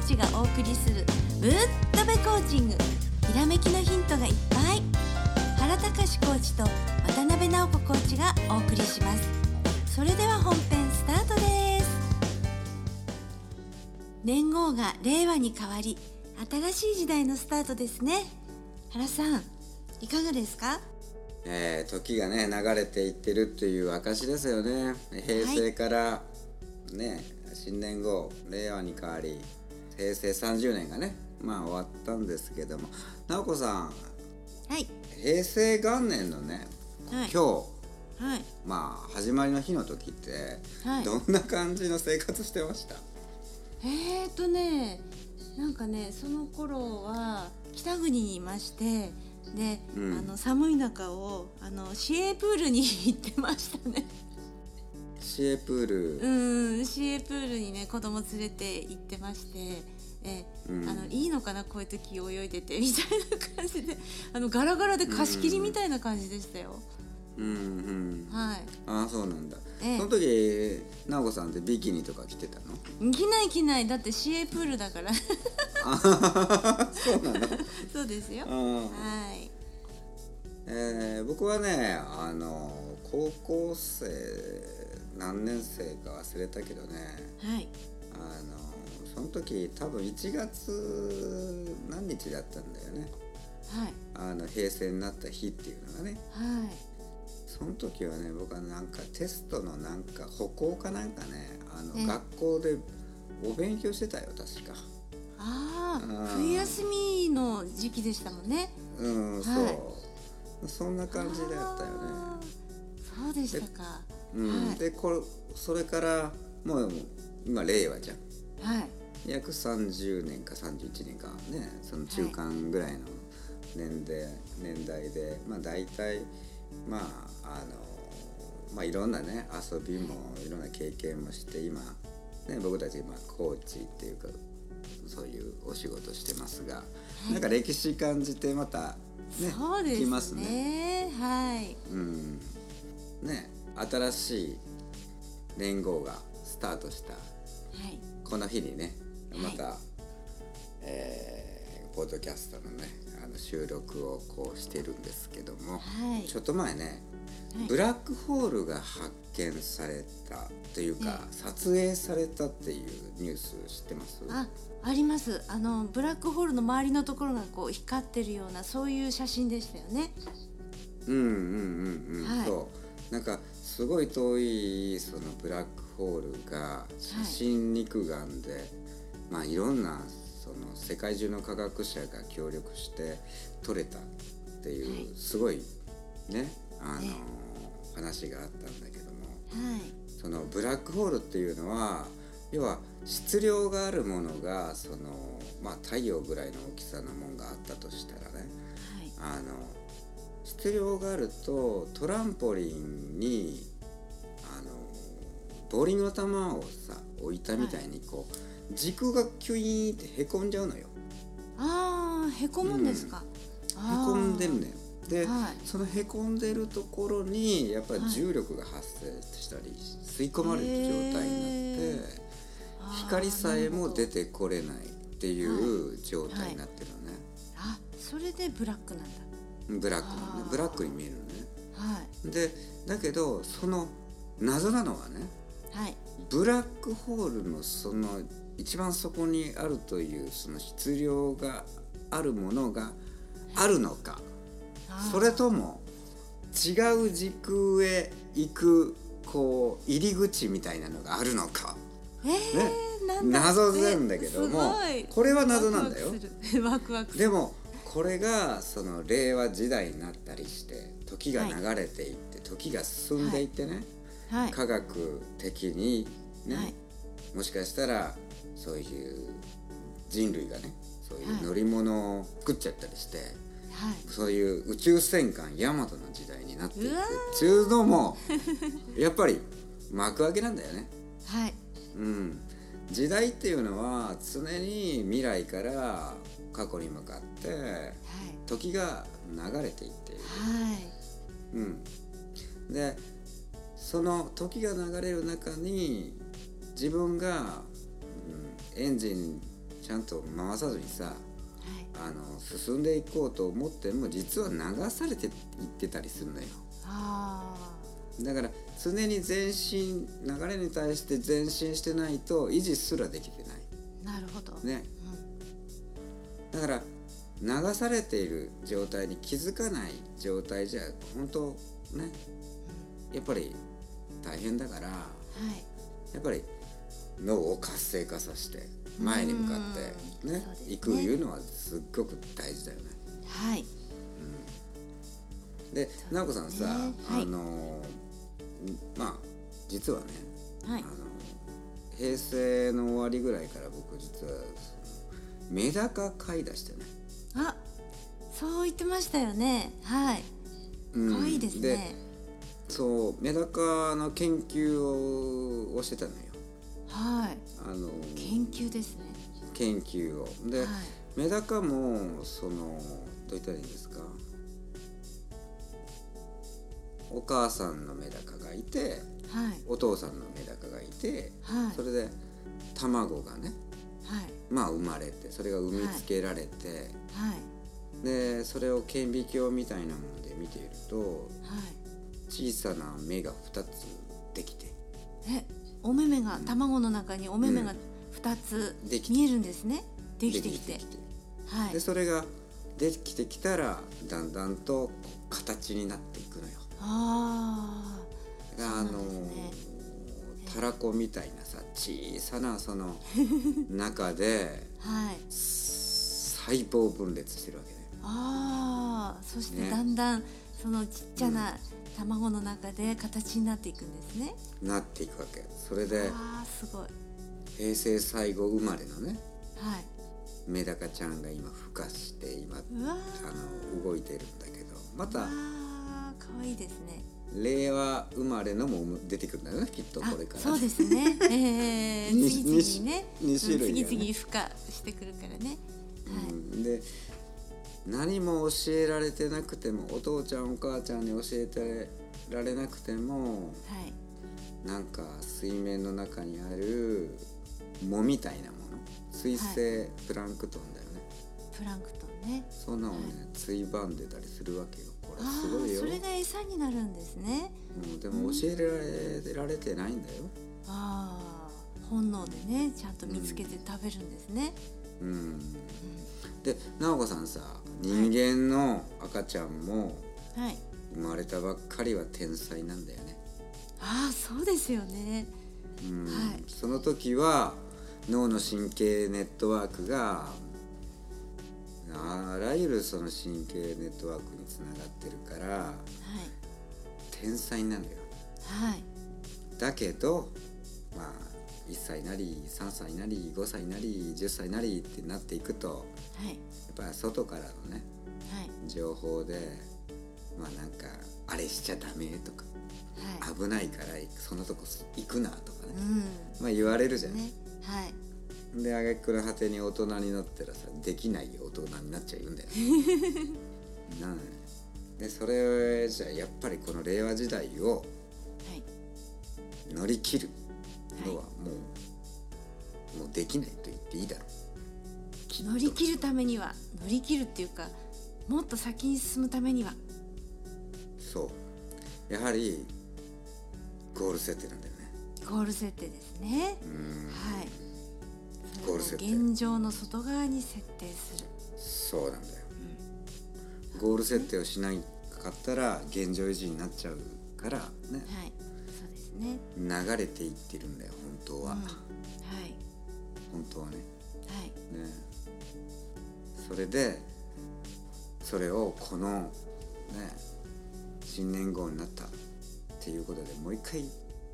ーチがお送りするぶっとべコーチング。ひらめきのヒントがいっぱい。原隆コーチと渡辺直子コーチがお送りします。それでは本編スタートです。年号が令和に変わり新しい時代のスタートですね。原さんいかがですか？えー、時がね流れていってるっていう証ですよね。平成からね、新年後令和に変わり平成30年がねまあ終わったんですけども直子さん。はい平成元年のね、はい。今日はい。まあ始まりの日の時って、はい。どんな感じの生活してました？えーとねなんかねその頃は北国にいましてで、うん。あの寒い中をあの市営プールに行ってましたね。シエプール、うん市営プールにね子供連れて行ってましてえうん。あのいいのかなこういう時泳いでてみたいな感じで。あのガラガラで貸し切りみたいな感じでしたよ、うんうんはい。ああそうなんだ、ええ。その時直子さんってビキニとか着てたの？着ない着ない。だって市営プールだから。そうなの？そうですよ。うんはい。えー僕はねあの高校生何年生か忘れたけどね。はい。あのその時多分1月何日だったんだよね。はい。あの平成になった日っていうのがね。はい。その時はね僕はなんかテストのなんか歩行かなんかねあのええ。学校でお勉強してたよ確か。あうん。あ冬休みの時期でしたもんね。うん、はい。そう。そんな感じだったよね。そうでしたか。うん、はい。でこれそれからもう今令和じゃん。はい約30年か31年かねその中間ぐらいの年で、年代でまあ大体まああのまあいろんなね遊びもいろんな経験もして今ね僕たち今コーチっていうかそういうお仕事してますが、なんか歴史感じてまたねそうですね。きますね。はい。うん。ね新しい年号がスタートしたはい。この日にねはいまた、えーポッドキャストのねあの収録をこうしてるんですけども、はい。ちょっと前ね、はい。ブラックホールが発見されたというか、撮影されたっていうニュース知ってます？ああります。あのブラックホールの周りのところがこう光ってるようなそういう写真でしたよね。うんうんうんうん、はい。そう。なんかすごい遠いそのブラックホールが写真肉眼で、まあいろんなその世界中の科学者が協力して撮れたっていう、はい。すごいねあの、ね。話があったんだけども。はい。そのブラックホールっていうのは要は質量があるものがその、まあ、太陽ぐらいの大きさのものがあったとしたらね。はい。あの質量があるとトランポリンにあのボーリングの球をさ置いたみたいにこう、軸がキュイーンってへこんじゃうのよ。ああへこむんですか、へあー。こんでるのよで、はい。そのへこんでるところにやっぱりはい重力が発生したり、吸い込まれる状態になって、光さえも出てこれないっていう状態になってるのね、ほどあそれでブラックなんだ。ブラックのね。あー。ブラックに見えるのね。はい。でだけどその謎なのはねはい。ブラックホールのその一番そこにあるというその質量があるものがあるのか。それとも違う時空へ行くこう入り口みたいなのがあるのか。えーなんだ謎なんだけどもこれは謎なんだよ。でもこれがその令和時代になったりして時が流れていって、時が進んでいってね、はい。科学的にね、はい。もしかしたらそういう人類がねそういはいう乗り物を作っちゃったりして、はい。そういう宇宙戦艦ヤマトの時代になっていく。っていうのも やっぱり幕開けなんだよね。はい。うん、時代っていうのは常に未来から過去に向かってはい。時が流れていっている。はい。うん、でその時が流れる中に自分が、うん、エンジンちゃんと回さずにさはい。あの進んでいこうと思っても実は流されていってたりするのよ。あだから常に前進流れに対して前進してないと維持すらできてない。あなるほど、ね。うん。だから流されている状態に気づかない状態じゃ本当ねやっぱり大変だからはい。やっぱり脳を活性化させて前に向かってねね。行くいうのはすっごく大事だよね。はい。で直子さんさ、はい。あのまあ実はね、はい。あの平成の終わりぐらいから僕実はメダカ飼い出してね。あそう言ってましたよね。はい。うん。可愛いですね。そうメダカの研究ををしてたのよ。はい。あの研究ですね。研究を。で、はい。メダカもそのどう言ったらいいんですか？お母さんのメダカがいてはい。お父さんのメダカがいて、はい。それで卵がねはい。まあ生まれてそれが産みつけられて、はい。でそれを顕微鏡みたいなもので見ているとはい。小さな目が2つできて。えお目目が卵の中にお目目が二つ見えるんですね。できてきて。はい。でそれができてきたらだんだんと形になっていくのよ。あだからあのね。たらこみたいなさ小さなその 中であはい。細胞分裂してるわけね。ああそしてね。だんだんそのちっちゃな卵の中で形になっていくんですね、なっていくわけ。それでああすごい平成最後生まれのねはい。メダカちゃんが今孵化して今あの動いてるんだけどまた可愛いですね。令和生まれのも出てくるんだよねきっとあこれから。そうですね、えー、に次々にねね。うん次々孵化してくるからね。はい、うんで何も教えられてなくてもお父ちゃんお母ちゃんに教えてられなくてもはい。なんか水面の中にある藻みたいなもの。水生プランクトンだよね、プランクトンね。そんなのね、ついばんでたりするわけよ。これあすごいよ。あそれが餌になるんですね。うん、でも教えられられてないんだよ、ああ本能でねちゃんと見つけて食べるんですね、うん、で直子さんさ人間の赤ちゃんもはい。生まれたばっかりは天才なんだよね、ああそうですよね。うん。はい。その時は脳の神経ネットワークがあらゆるその神経ネットワークにつながってるからはい。天才なのよ。はい。だけどまあ1歳なり3歳なり5歳なり10歳なりってなっていくとはいやっぱり外からのねはい。情報でまあなんかあれしちゃダメとかはい。危ないからそのとこ行くなとかね、うまあ言われるじゃん、んね。はい。で挙句の果てに大人になったらさできない大人になっちゃうんだよ なんでそれじゃあやっぱりこの令和時代をはい。乗り切るのはもう、もうできないと言っていいだろう乗り切るためには乗り切るっていうかもっと先に進むためには。そう。やはりゴール設定なんだよね。ゴール設定ですね。うん。はい。ゴール設定。現状の外側に設定する、そうなんだよ。ゴール設定をしないかったら現状維持になっちゃうからね。はい。そうですね。流れていってるんだよ本当は、うん。はい。本当はね。はい。ねそれでそれをこのね新年号になったっていうことでもう一回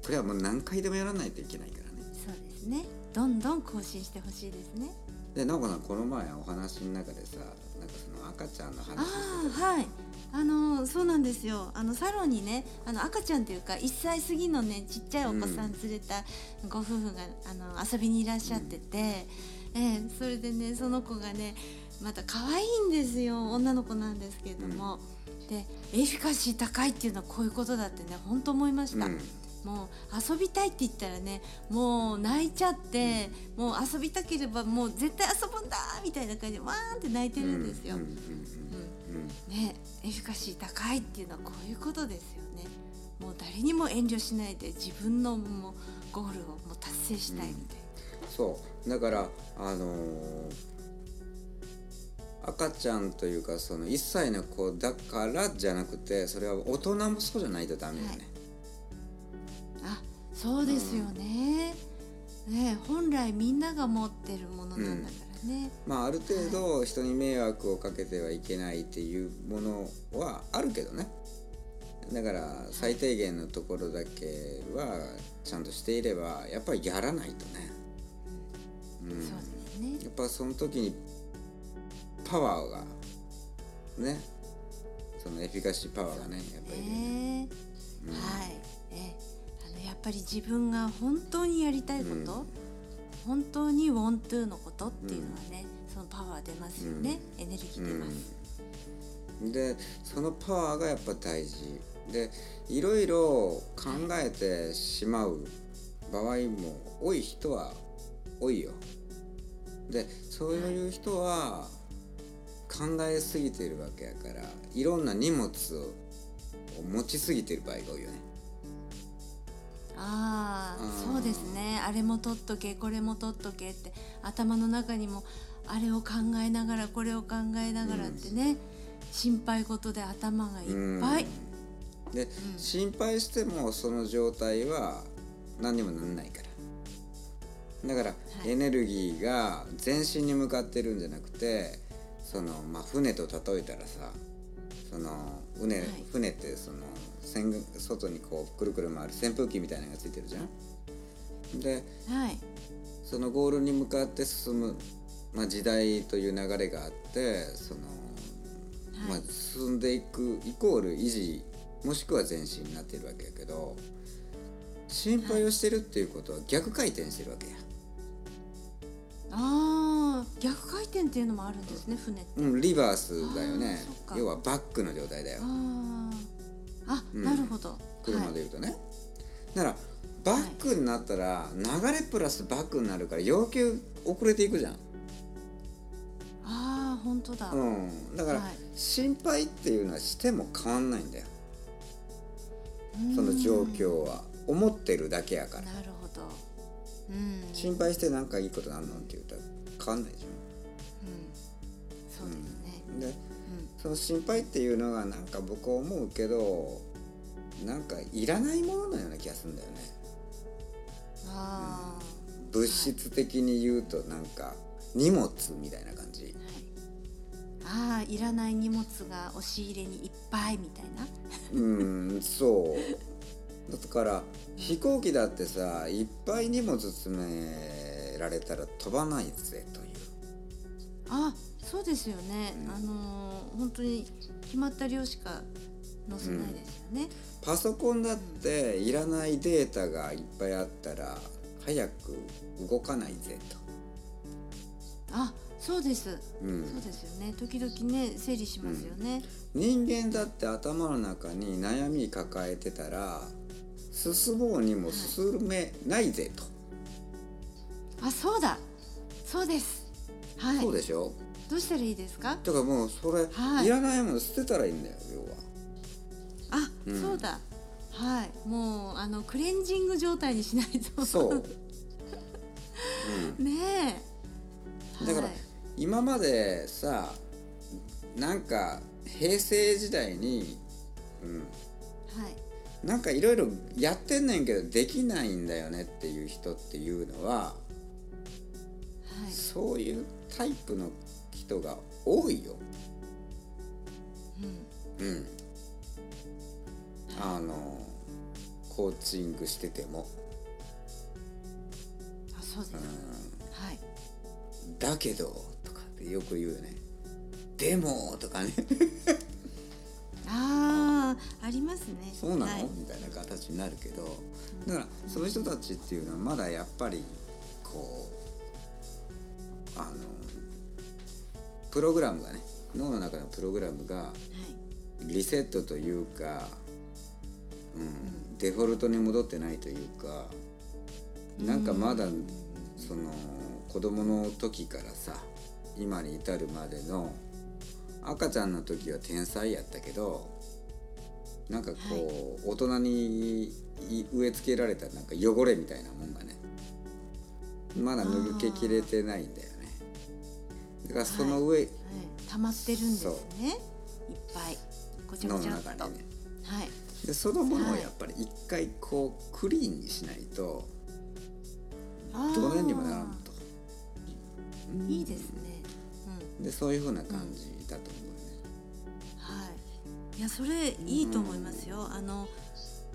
これはもう何回でもやらないといけないからね。そうですね。どんどん更新してほしいですね。で直子さんこの前お話の中でさなんかその赤ちゃんの話ああはい。あのそうなんですよ。あのサロンにねあの赤ちゃんというか1歳過ぎのねちっちゃいお子さん連れたご夫婦が、あの遊びにいらっしゃってて、ええそれでねその子がねまた可愛いんですよ。女の子なんですけれども、でエフィカシー高いっていうのはこういうことだってね本当思いました、うん。もう遊びたいって言ったらねもう泣いちゃって、もう遊びたければもう絶対遊ぶんだみたいな感じでわーんって泣いてるんですよ。うんうんうんうんねエフィカシー高いっていうのはこういうことですよね。もう誰にも遠慮しないで自分のもうゴールをもう達成したいみたいそう。だからあのー赤ちゃんというかその1歳の子だからじゃなくてそれは大人もそうじゃないとダメよね、な。あそうですよね。ね本来みんなが持ってるものなんだからね。まあある程度人に迷惑をかけてはいけないっていうものはあるけどねだから最低限のところだけはちゃんとしていればやっぱりやらないとね、うん、そうですね。やっぱその時にパワーがね。そのエフィカシーパワーがねやっぱり。ねねはい。えあのやっぱり自分が本当にやりたいこと、うん。本当に want to のことっていうのはね、そのパワー出ますよね、エネルギー出ます。うん、でそのパワーがやっぱ大事。でいろいろ考えてしまう場合も多い人は多いよ。でそういう人は考えすぎてるわけやからいろんな荷物を持ちすぎてる場合が多いよね。ああうん。そうですね。あれも取っとけこれも取っとけって頭の中にもあれを考えながらこれを考えながらってね、心配事で頭がいっぱい、うん。で、心配してもその状態は何にもなんないから。だから、い。エネルギーが全身に向かってるんじゃなくてその、まあ、船と例えたらさその船,、はい船ってその船外にこうくるくる回る扇風機みたいなのがついてるじゃん。ではいそのゴールに向かって進む、まあ、時代という流れがあってその、まあはい、進んでいくイコール維持もしくは前進になってるわけやけど心配をしてるっていうことは逆回転してるわけや。ああ逆回転っていうのもあるんですね船って。うん、リバースだよね。要はバックの状態だよ。あうん。なるほど。車で言うとね、だからバックになったら流れプラスバックになるから要求遅れていくじゃん、ああ本当だ、うん、だからはい。心配っていうのはしても変わんないんだよ。うん。その状況は。思ってるだけやから。なる心配してなんかいいことなんのって言ったら変わんないじうん。そうですね、ゃん。でうん。その心配っていうのがなんか僕は思うけどなんかいらないもののような気がするんだよね。ああ、物質的に言うとなんか荷物みたいな感じ。はい、ああいらない荷物が押し入れにいっぱいみたいな。うんそうだから飛行機だってさいっぱい荷物詰められたら飛ばないぜという。あそうですよね、うん。あのー本当に決まった量しか載せないですよね、パソコンだっていらないデータがいっぱいあったら早く動かないぜあそうです、と、うん。そうですよね。時々ね整理しますよね、人間だって頭の中に悩み抱えてたら進もうにも進めないぜと、あそうだ。そうです。はい。そうでしょ？どうしたらいいですか？だからもうそれ、はい。い、らないもの捨てたらいいんだよ要は。あ、うん。そうだ。はい。もうあのクレンジング状態にしないと。そう、ねえ。だからはい今までさなんか平成時代に、うん、はいなんかいろいろやってんねんけどできないんだよねっていう人っていうのははい。そういうタイプの人が多いよ。うん。うん、あのコーチングしてても、あそうです、うん、はい。だけどとかってよく言うよね。でもとかね。ああありますね。そうなの、はい。みたいな形になるけど。だからそういう人たちっていうのはまだやっぱりこうあのプログラムがね脳の中のプログラムがはい。リセットというかうん、デフォルトに戻ってないというかなんかまだその子供の時からさ今に至るまでの赤ちゃんの時は天才やったけどなんかこう、大人に植え付けられたなんか汚れみたいなもんがねまだ抜けきれてないんだよね。だからその上、はい、溜まってるんですね。いっぱい。ごちゃの中にね。はい。でそのものをやっぱり一回こうクリーンにしないとどのにもならんと、うん。いいですね。うん。でそういうふうな感じだと思ういいやそれいいと思いますよ。あの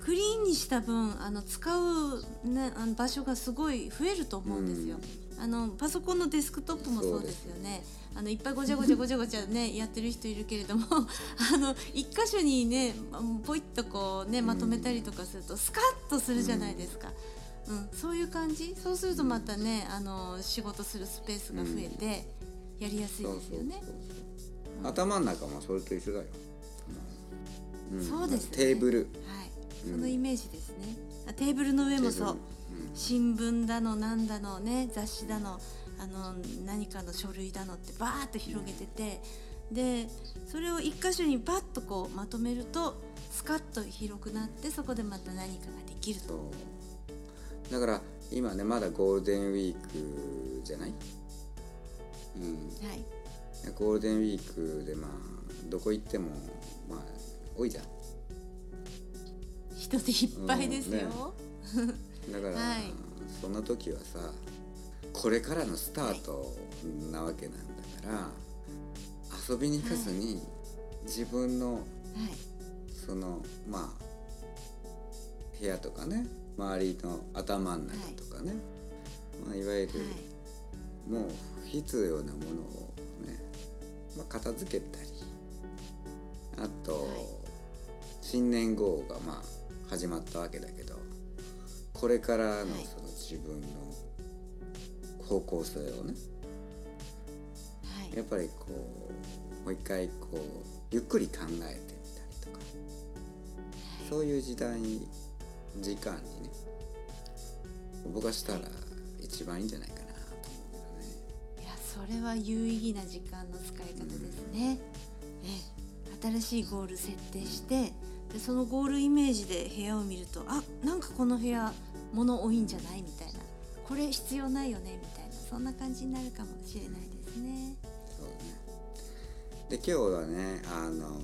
クリーンにした分あの使う、ね、あの場所がすごい増えると思うんですよ、あのパソコンのデスクトップもそうですよね。あのいっぱいごちゃごちゃごちゃごちゃね やってる人いるけれども あの一箇所にねポイッとこうねまとめたりとかするとスカッとするじゃないですか、うん。そういう感じ。そうするとまたねあの仕事するスペースが増えてやりやすいですよね。頭の中もそれと一緒だよ、んそうですね。テーブル。はい、うん。そのイメージですね。あテーブルの上もそう。新聞だのなんだのね雑誌だのあの何かの書類だのってバーッと広げてて、でそれを一箇所にバッとこうまとめるとスカッと広くなってそこでまた何かができるそと。う。だから今ねまだゴールデンウィークじゃない？うん。はい。ゴールデンウィークでまあどこ行ってもまあ多いじゃん。人でいっぱいですよ。だから、はい。そんな時はさこれからのスタートなわけなんだから、遊びに行かずに、自分のはい。そのまあ部屋とかね周りの頭の中とかね、い。まあ、いわゆる、もう不必要なものをね、まあ、片付けたりあと、はい新年号がまあ始まったわけだけどこれからのはい。その自分の方向性をねはい。やっぱりこうもう一回こうゆっくり考えてみたりとかそういう時代時間にね僕はしたら一番いいんじゃないかなと思うけどね。いやそれは有意義な時間の使い方ですね、ええ、新しいゴール設定してでそのゴールイメージで部屋を見るとあなんかこの部屋物多いんじゃないみたいな。これ必要ないよねみたいな。そんな感じになるかもしれないですね。そうね。で今日はねあのー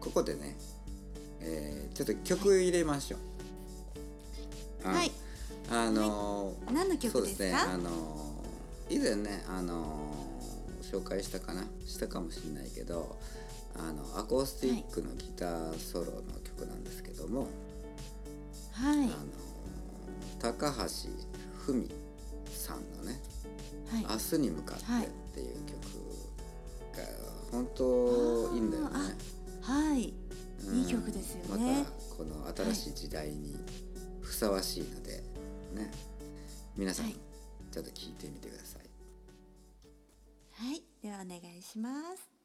ここでね、えーちょっと曲入れましょう。はい。あのー何の曲そうですかね。あのー以前ねあのー紹介したかな？したかもしれないけどあのアコースティックのギターソロの曲なんですけども、はい。あのー高橋文さんのねはい。明日に向かってはいっていう曲が本当いいんだよね。はい。うん。いい曲ですよね。またこの新しい時代にふさわしいので、ね。皆さん、はい。ちょっと聞いてみてください。はい。ではお願いします「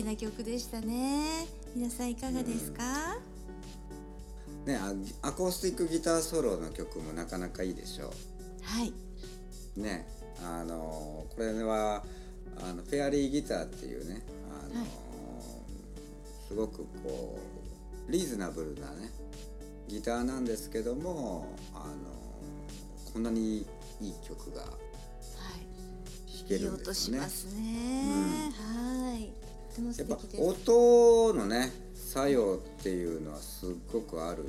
敵な曲でしたね。皆さんいかがですか、ねアアコースティックギターソロの曲もなかなかいいでしょはい、うねあのこれはあのフェアリーギターっていうねあの、はい。すごくこうリーズナブルなねギターなんですけどもあのこんなにいい曲がはい。弾けるんですね。しますね、はい。とてもやっぱ音のね作用っていうのはすっごくあるよ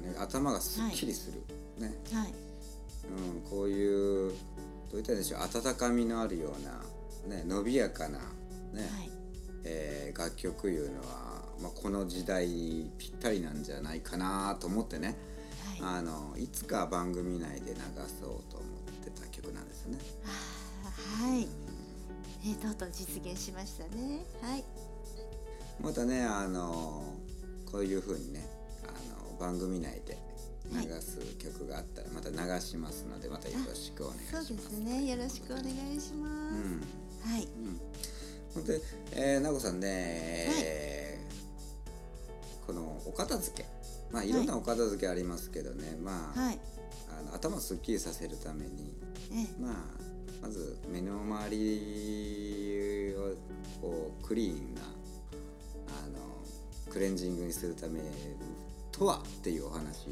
ね。頭がすっきりする、ね、はい。うん、こういうどう言ったんでしょう温かみのあるような、ね、伸びやかな、ね。はい。えー楽曲いうのは、まあ、この時代ぴったりなんじゃないかなと思ってね。はい。あのいつか番組内で流そうと思ってた曲なんですね。あーはい、えー、とうとう実現しましたね。はい。またねあのこういう風にねあの番組内で流す曲があったらまた流しますのでまたよろしくお願いします。そうですね。よろしくお願いします、うん。はい。うん、で、えー、なこさんね、えーこのお片付け。まあいろんなお片付けありますけどね、まあ,、はい。あの頭すっきりさせるためにえ。まあまず目の周りをこうクリーンなあのクレンジングにするためとはっていうお話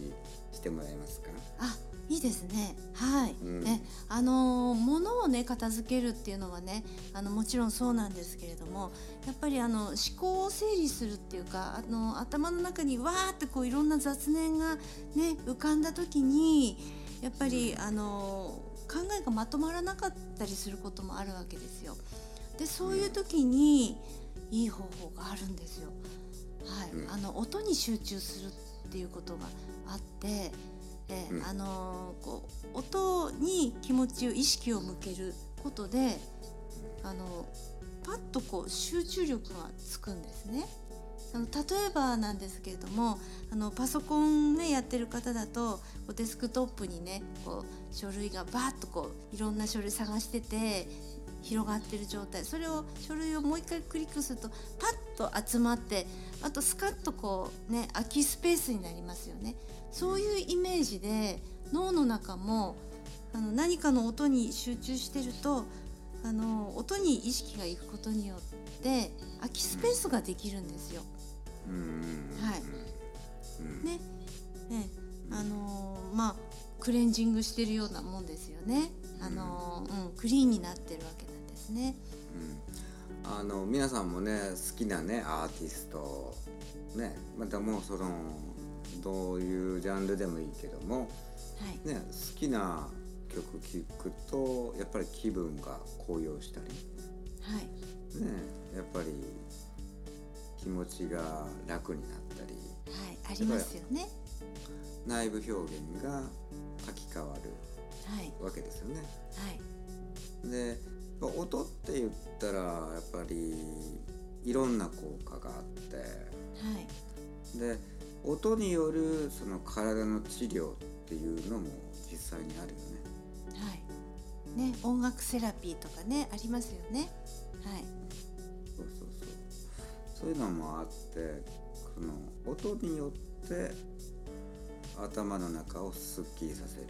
してもらえますか？あいいですね。はい、うん。ねあのー物をね片付けるっていうのはねあのもちろんそうなんですけれどもやっぱりあの思考を整理するっていうかあの頭の中にわーってこういろんな雑念がね浮かんだ時にやっぱり、あのー考えがまとまらなかったりすることもあるわけですよ。でそういう時にいい方法があるんですよ。はい、うんあの音に集中するっていうことがあって、えーうんあのーこう音に気持ちを意識を向けることであのパッとこう集中力がつくんですね。あの例えばなんですけれどもあのパソコンねやってる方だとデスクトップにねこう書類がバーッとこういろんな書類探してて広がってる状態それを書類をもう一回クリックするとパッと集まってあとスカッとこうね空きスペースになりますよねそういうイメージで脳の中もあの何かの音に集中してるとあの音に意識がいくことによって空きスペースができるんですよ。はいね、ね、あのーまあクレンジングしてるようなもんですよね。あのーうん、クリーンになってるわけなんですね。うんあの皆さんもね好きなねアーティストねまたもうそのどういうジャンルでもいいけどもはい、ね好きな曲聴くとやっぱり気分が高揚したりはい、ねやっぱり気持ちが楽になったりはい、ありますよね。内部表現が書き換わるはい、わけですよね。はい、で音って言ったらやっぱりいろんな効果があってはい、で音によるその体の治療っていうのも実際にあるよね。はい。ね、音楽セラピーとかね、ありますよね。はい、そういうのもあってその音によって頭の中をすっきりさせる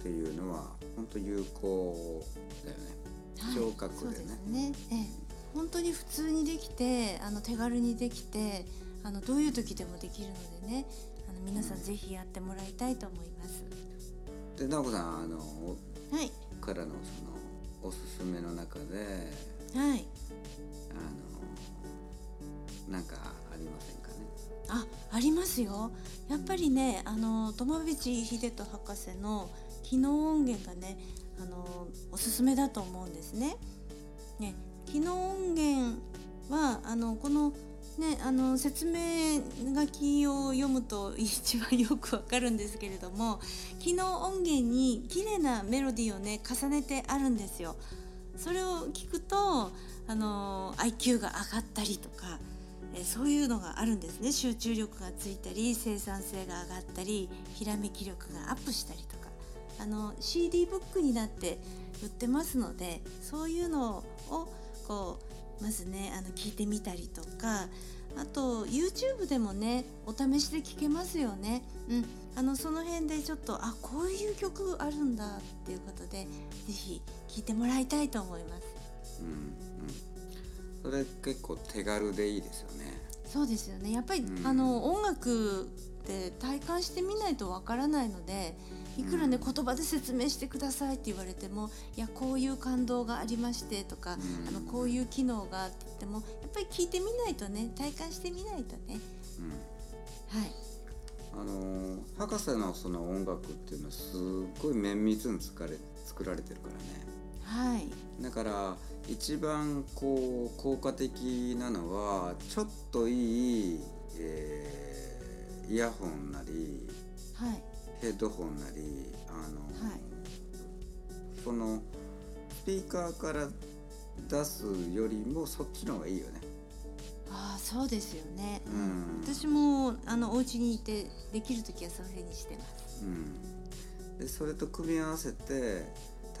っていうのは本当有効だよね。はい、聴覚ででねすね。ええ、本当に普通にできて、あの手軽にできて、あのどういう時でもできるのでね、あの皆さんぜひやってもらいたいと思います。で直子さんあのはい、からのそのおすすめの中ではい。なんかありませんかね？あ、ありますよ。やっぱりね、あの友道秀人博士の機能音源がね、あのおすすめだと思うんですね。ね、機能音源はあのこのね、あの説明書きを読むと一番よくわかるんですけれども機能音源に綺麗なメロディーをね重ねてあるんですよ。それを聞くとあの IQ が上がったりとかえそういうのがあるんですね集中力がついたり生産性が上がったりひらめき力がアップしたりとかあの CD ブックになって売ってますのでそういうのをこうまずねあの聞いてみたりとかあと YouTube でもねお試しで聴けますよね。うん、あのその辺でちょっとあこういう曲あるんだっていうことで是非聴いてもらいたいと思います。うんうん、それ結構手軽でいいですよね。そうですよね。やっぱり、うん、あの音楽って体感してみないとわからないのでいくらね、言葉で説明してくださいって言われてもいやこういう感動がありましてとか、あのこういう機能がって言ってもやっぱり聞いてみないとね体感してみないとね。うん、はい。あの博士のその音楽っていうのはすっごい綿密にれ作られてるからね。はい。だから一番こう効果的なのはちょっといい、えー、イヤホンなり、はい、ヘッドホンなりあの、はい、そのスピーカーから出すよりもそっちの方がいいよね。ああそうですよね、うん、私もあのお家にいてできる時はそういうふうにしてます、うん、でそれと組み合わせて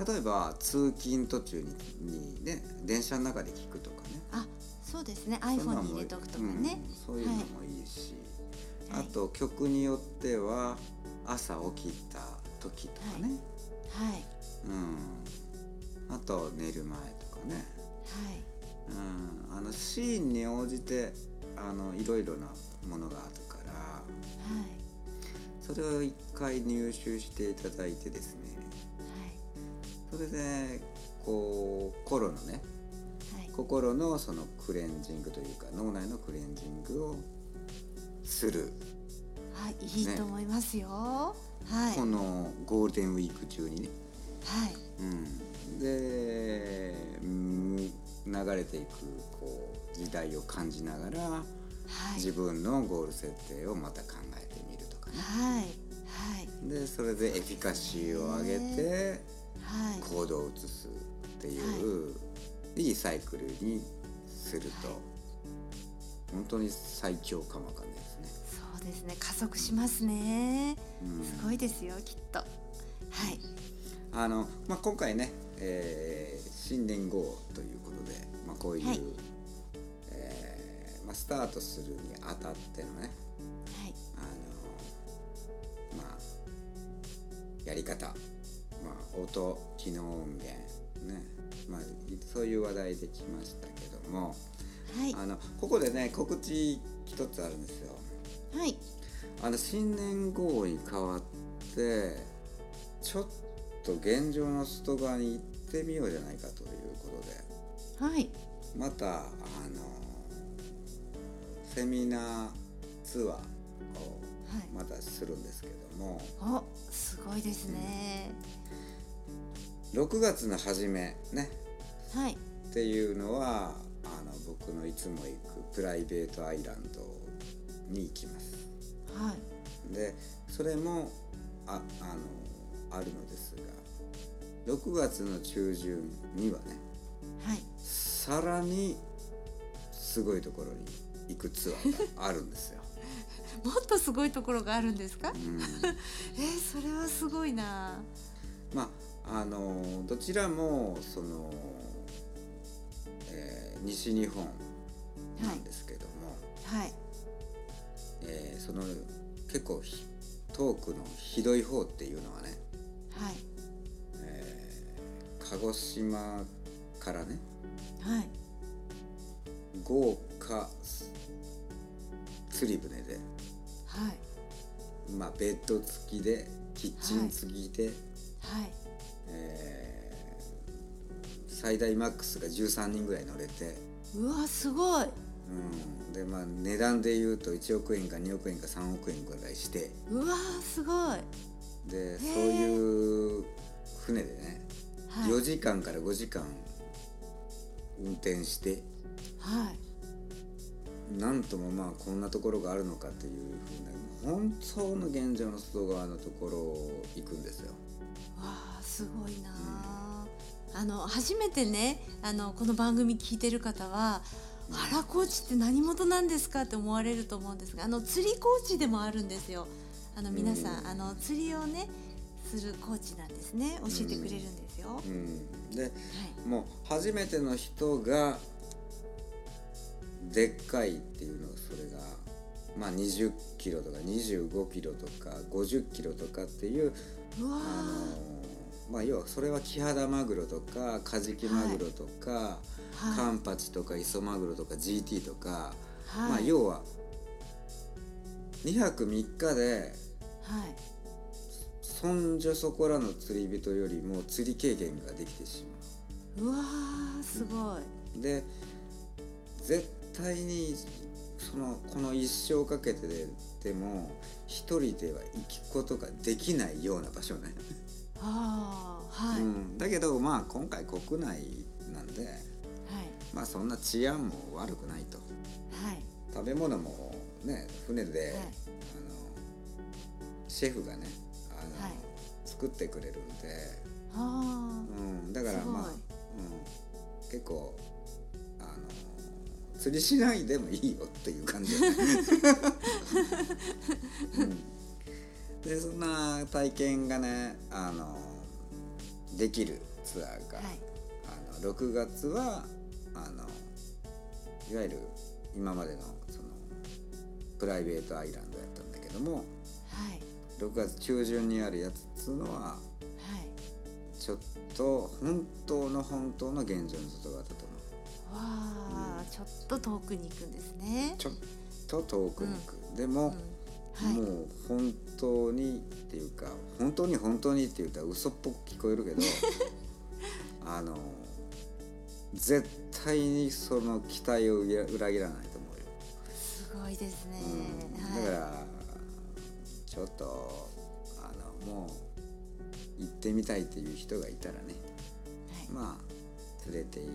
例えば通勤途中ににね電車の中で聞くとかね。あそうですね。iPhone に入れとくとかね、うん、そういうのもいいし、はい、あと曲によっては朝起きた時とかね、はい、はい、うん、あと寝る前とかね、はい、うん、あのシーンに応じてあのいろいろなものがあるから、はい、それを一回入手していただいてですね、はい、それでこう心のね、はい、心のそのクレンジングというか脳内のクレンジングをする。はいいいと思いますよ、はい。このゴールデンウィーク中にね。はい、うん、で、うん、流れていくこう時代を感じながら、はい、自分のゴール設定をまた考えてみるとかね。はい。はい。でそれでエフィカシーを上げて、はい、行動を移すっていう、はい、いいサイクルにすると、はい、本当に最強かもわかんないですね。ですね。加速しますね、うん、すごいですよきっと。はい。あの、まあ、今回ね、えー、新年号ということで、まあ、こういう、はい、えー、まあ、スタートするにあたってのね、はい、あのまあやり方、まあ、音機能音源ね、まあ、そういう話題できましたけども、はい、あのここでね告知一つあるんですよ。はい。あの新年号に変わってちょっと現状の外側に行ってみようじゃないかということで。はい。またあのセミナーツアーをまたするんですけども、はい、おすごいですね、うん、6月の初めね、はい、っていうのはあの僕のいつも行くプライベートアイランドに行きます。はい、でそれもああのあるのですが6月の中旬にはね、はい、さらにすごいところに行くツアーがあるんですよ。もっとすごいところがあるんですか？うん、えそれはすごいな。まああのどちらもその、えー、西日本なんですけども、はい、はい。えー、その結構トークのひどい方っていうのはね、はい。えー、鹿児島からね、はい、豪華釣り船で、はい、まあベッド付きでキッチン付きで、はい。えー、最大マックスが13人ぐらい乗れて。うわすごい。うん、でまあ値段でいうと1億円か2億円か3億円ぐらいして。うわすごい。でそういう船でね、はい、4時間から5時間運転して。はい。なんともまあこんなところがあるのかっていうふうな本当の現状の外側のところを行くんですよ。わあすごいな、うん、あの初めてねあのこの番組聞いてる方は原コーチって何者なんですかって思われると思うんですがあの釣りコーチでもあるんですよ。あの皆さん、あの釣りをねするコーチなんですね。教えてくれるんですよ。うん、で、はい、もう初めての人がでっかいっていうのそれがまあ20キロとか25キロとか50キロとかっていううわあのまあ要はそれはキハダマグロとかカジキマグロとか、はい。カンパチとかイソマグロとか GT とか、はい。まあ要は2泊3日ではい。そんじょそこらの釣り人よりも釣り経験ができてしまう。わーすごい、うで絶対にそのこの一生かけてででも一人では行くことができないような場所ね、ああはい、うん、だけどまあ今回国内なんではい。まあそんな治安も悪くないと。はい。食べ物もね船で、はい。あのシェフがねあの、はい。作ってくれるんで、あうん、だからまあ、うん、結構あの釣りしないでもいいよっていう感じ、う な体験がねあのできるツアーが、あはい。あの6月はあのいわゆる今までのそのプライベートアイランドやったんだけどもはい。6月中旬にあるやつっつうのははい。ちょっと本当の本当の現状の外側だと思う。わあ、ちょっと遠くに行くんですね。ちょっと遠くに行く、でも、はい。もう本当にっていうか本当に本当にって言ったら嘘っぽく聞こえるけど あの絶対にその期待を裏裏切らないと思うよ、すごいですね、うん。はい。だからちょっとあのもう行ってみたいっていう人がいたらねはい。まあ連れて行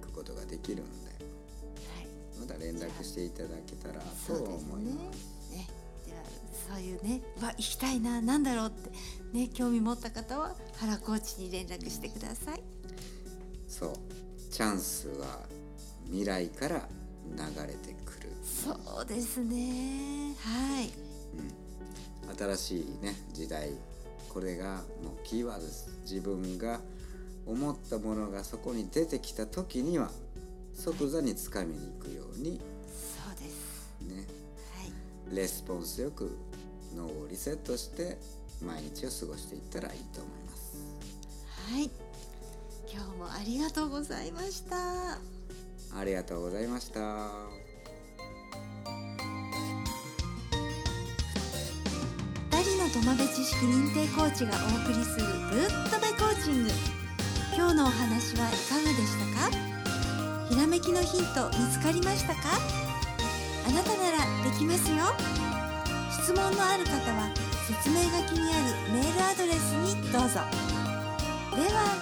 くことができるんではい。また連絡していただけたらと思います。そういうねわ行きたいななんだろうってね興味持った方は原コーチに連絡してください。そう。チャンスは未来から流れてくる、そうですね。はい。うん、新しいね時代。これがもうキーワードです。自分が思ったものがそこに出てきた時には即座につかみに行くように。そうです。ね。はい。レスポンスよく脳をリセットして毎日を過ごしていったらいいと思います。はい。今日もありがとうございました。ありがとうございました。二人の土鍋知識認定コーチがお送りするぶっとべコーチング。今日のお話はいかがでしたか？ひらめきのヒント見つかりましたか？あなたならできますよ質問のある方は説明書きにあるメールアドレスにどうぞ。では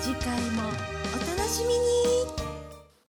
次回もお楽しみに。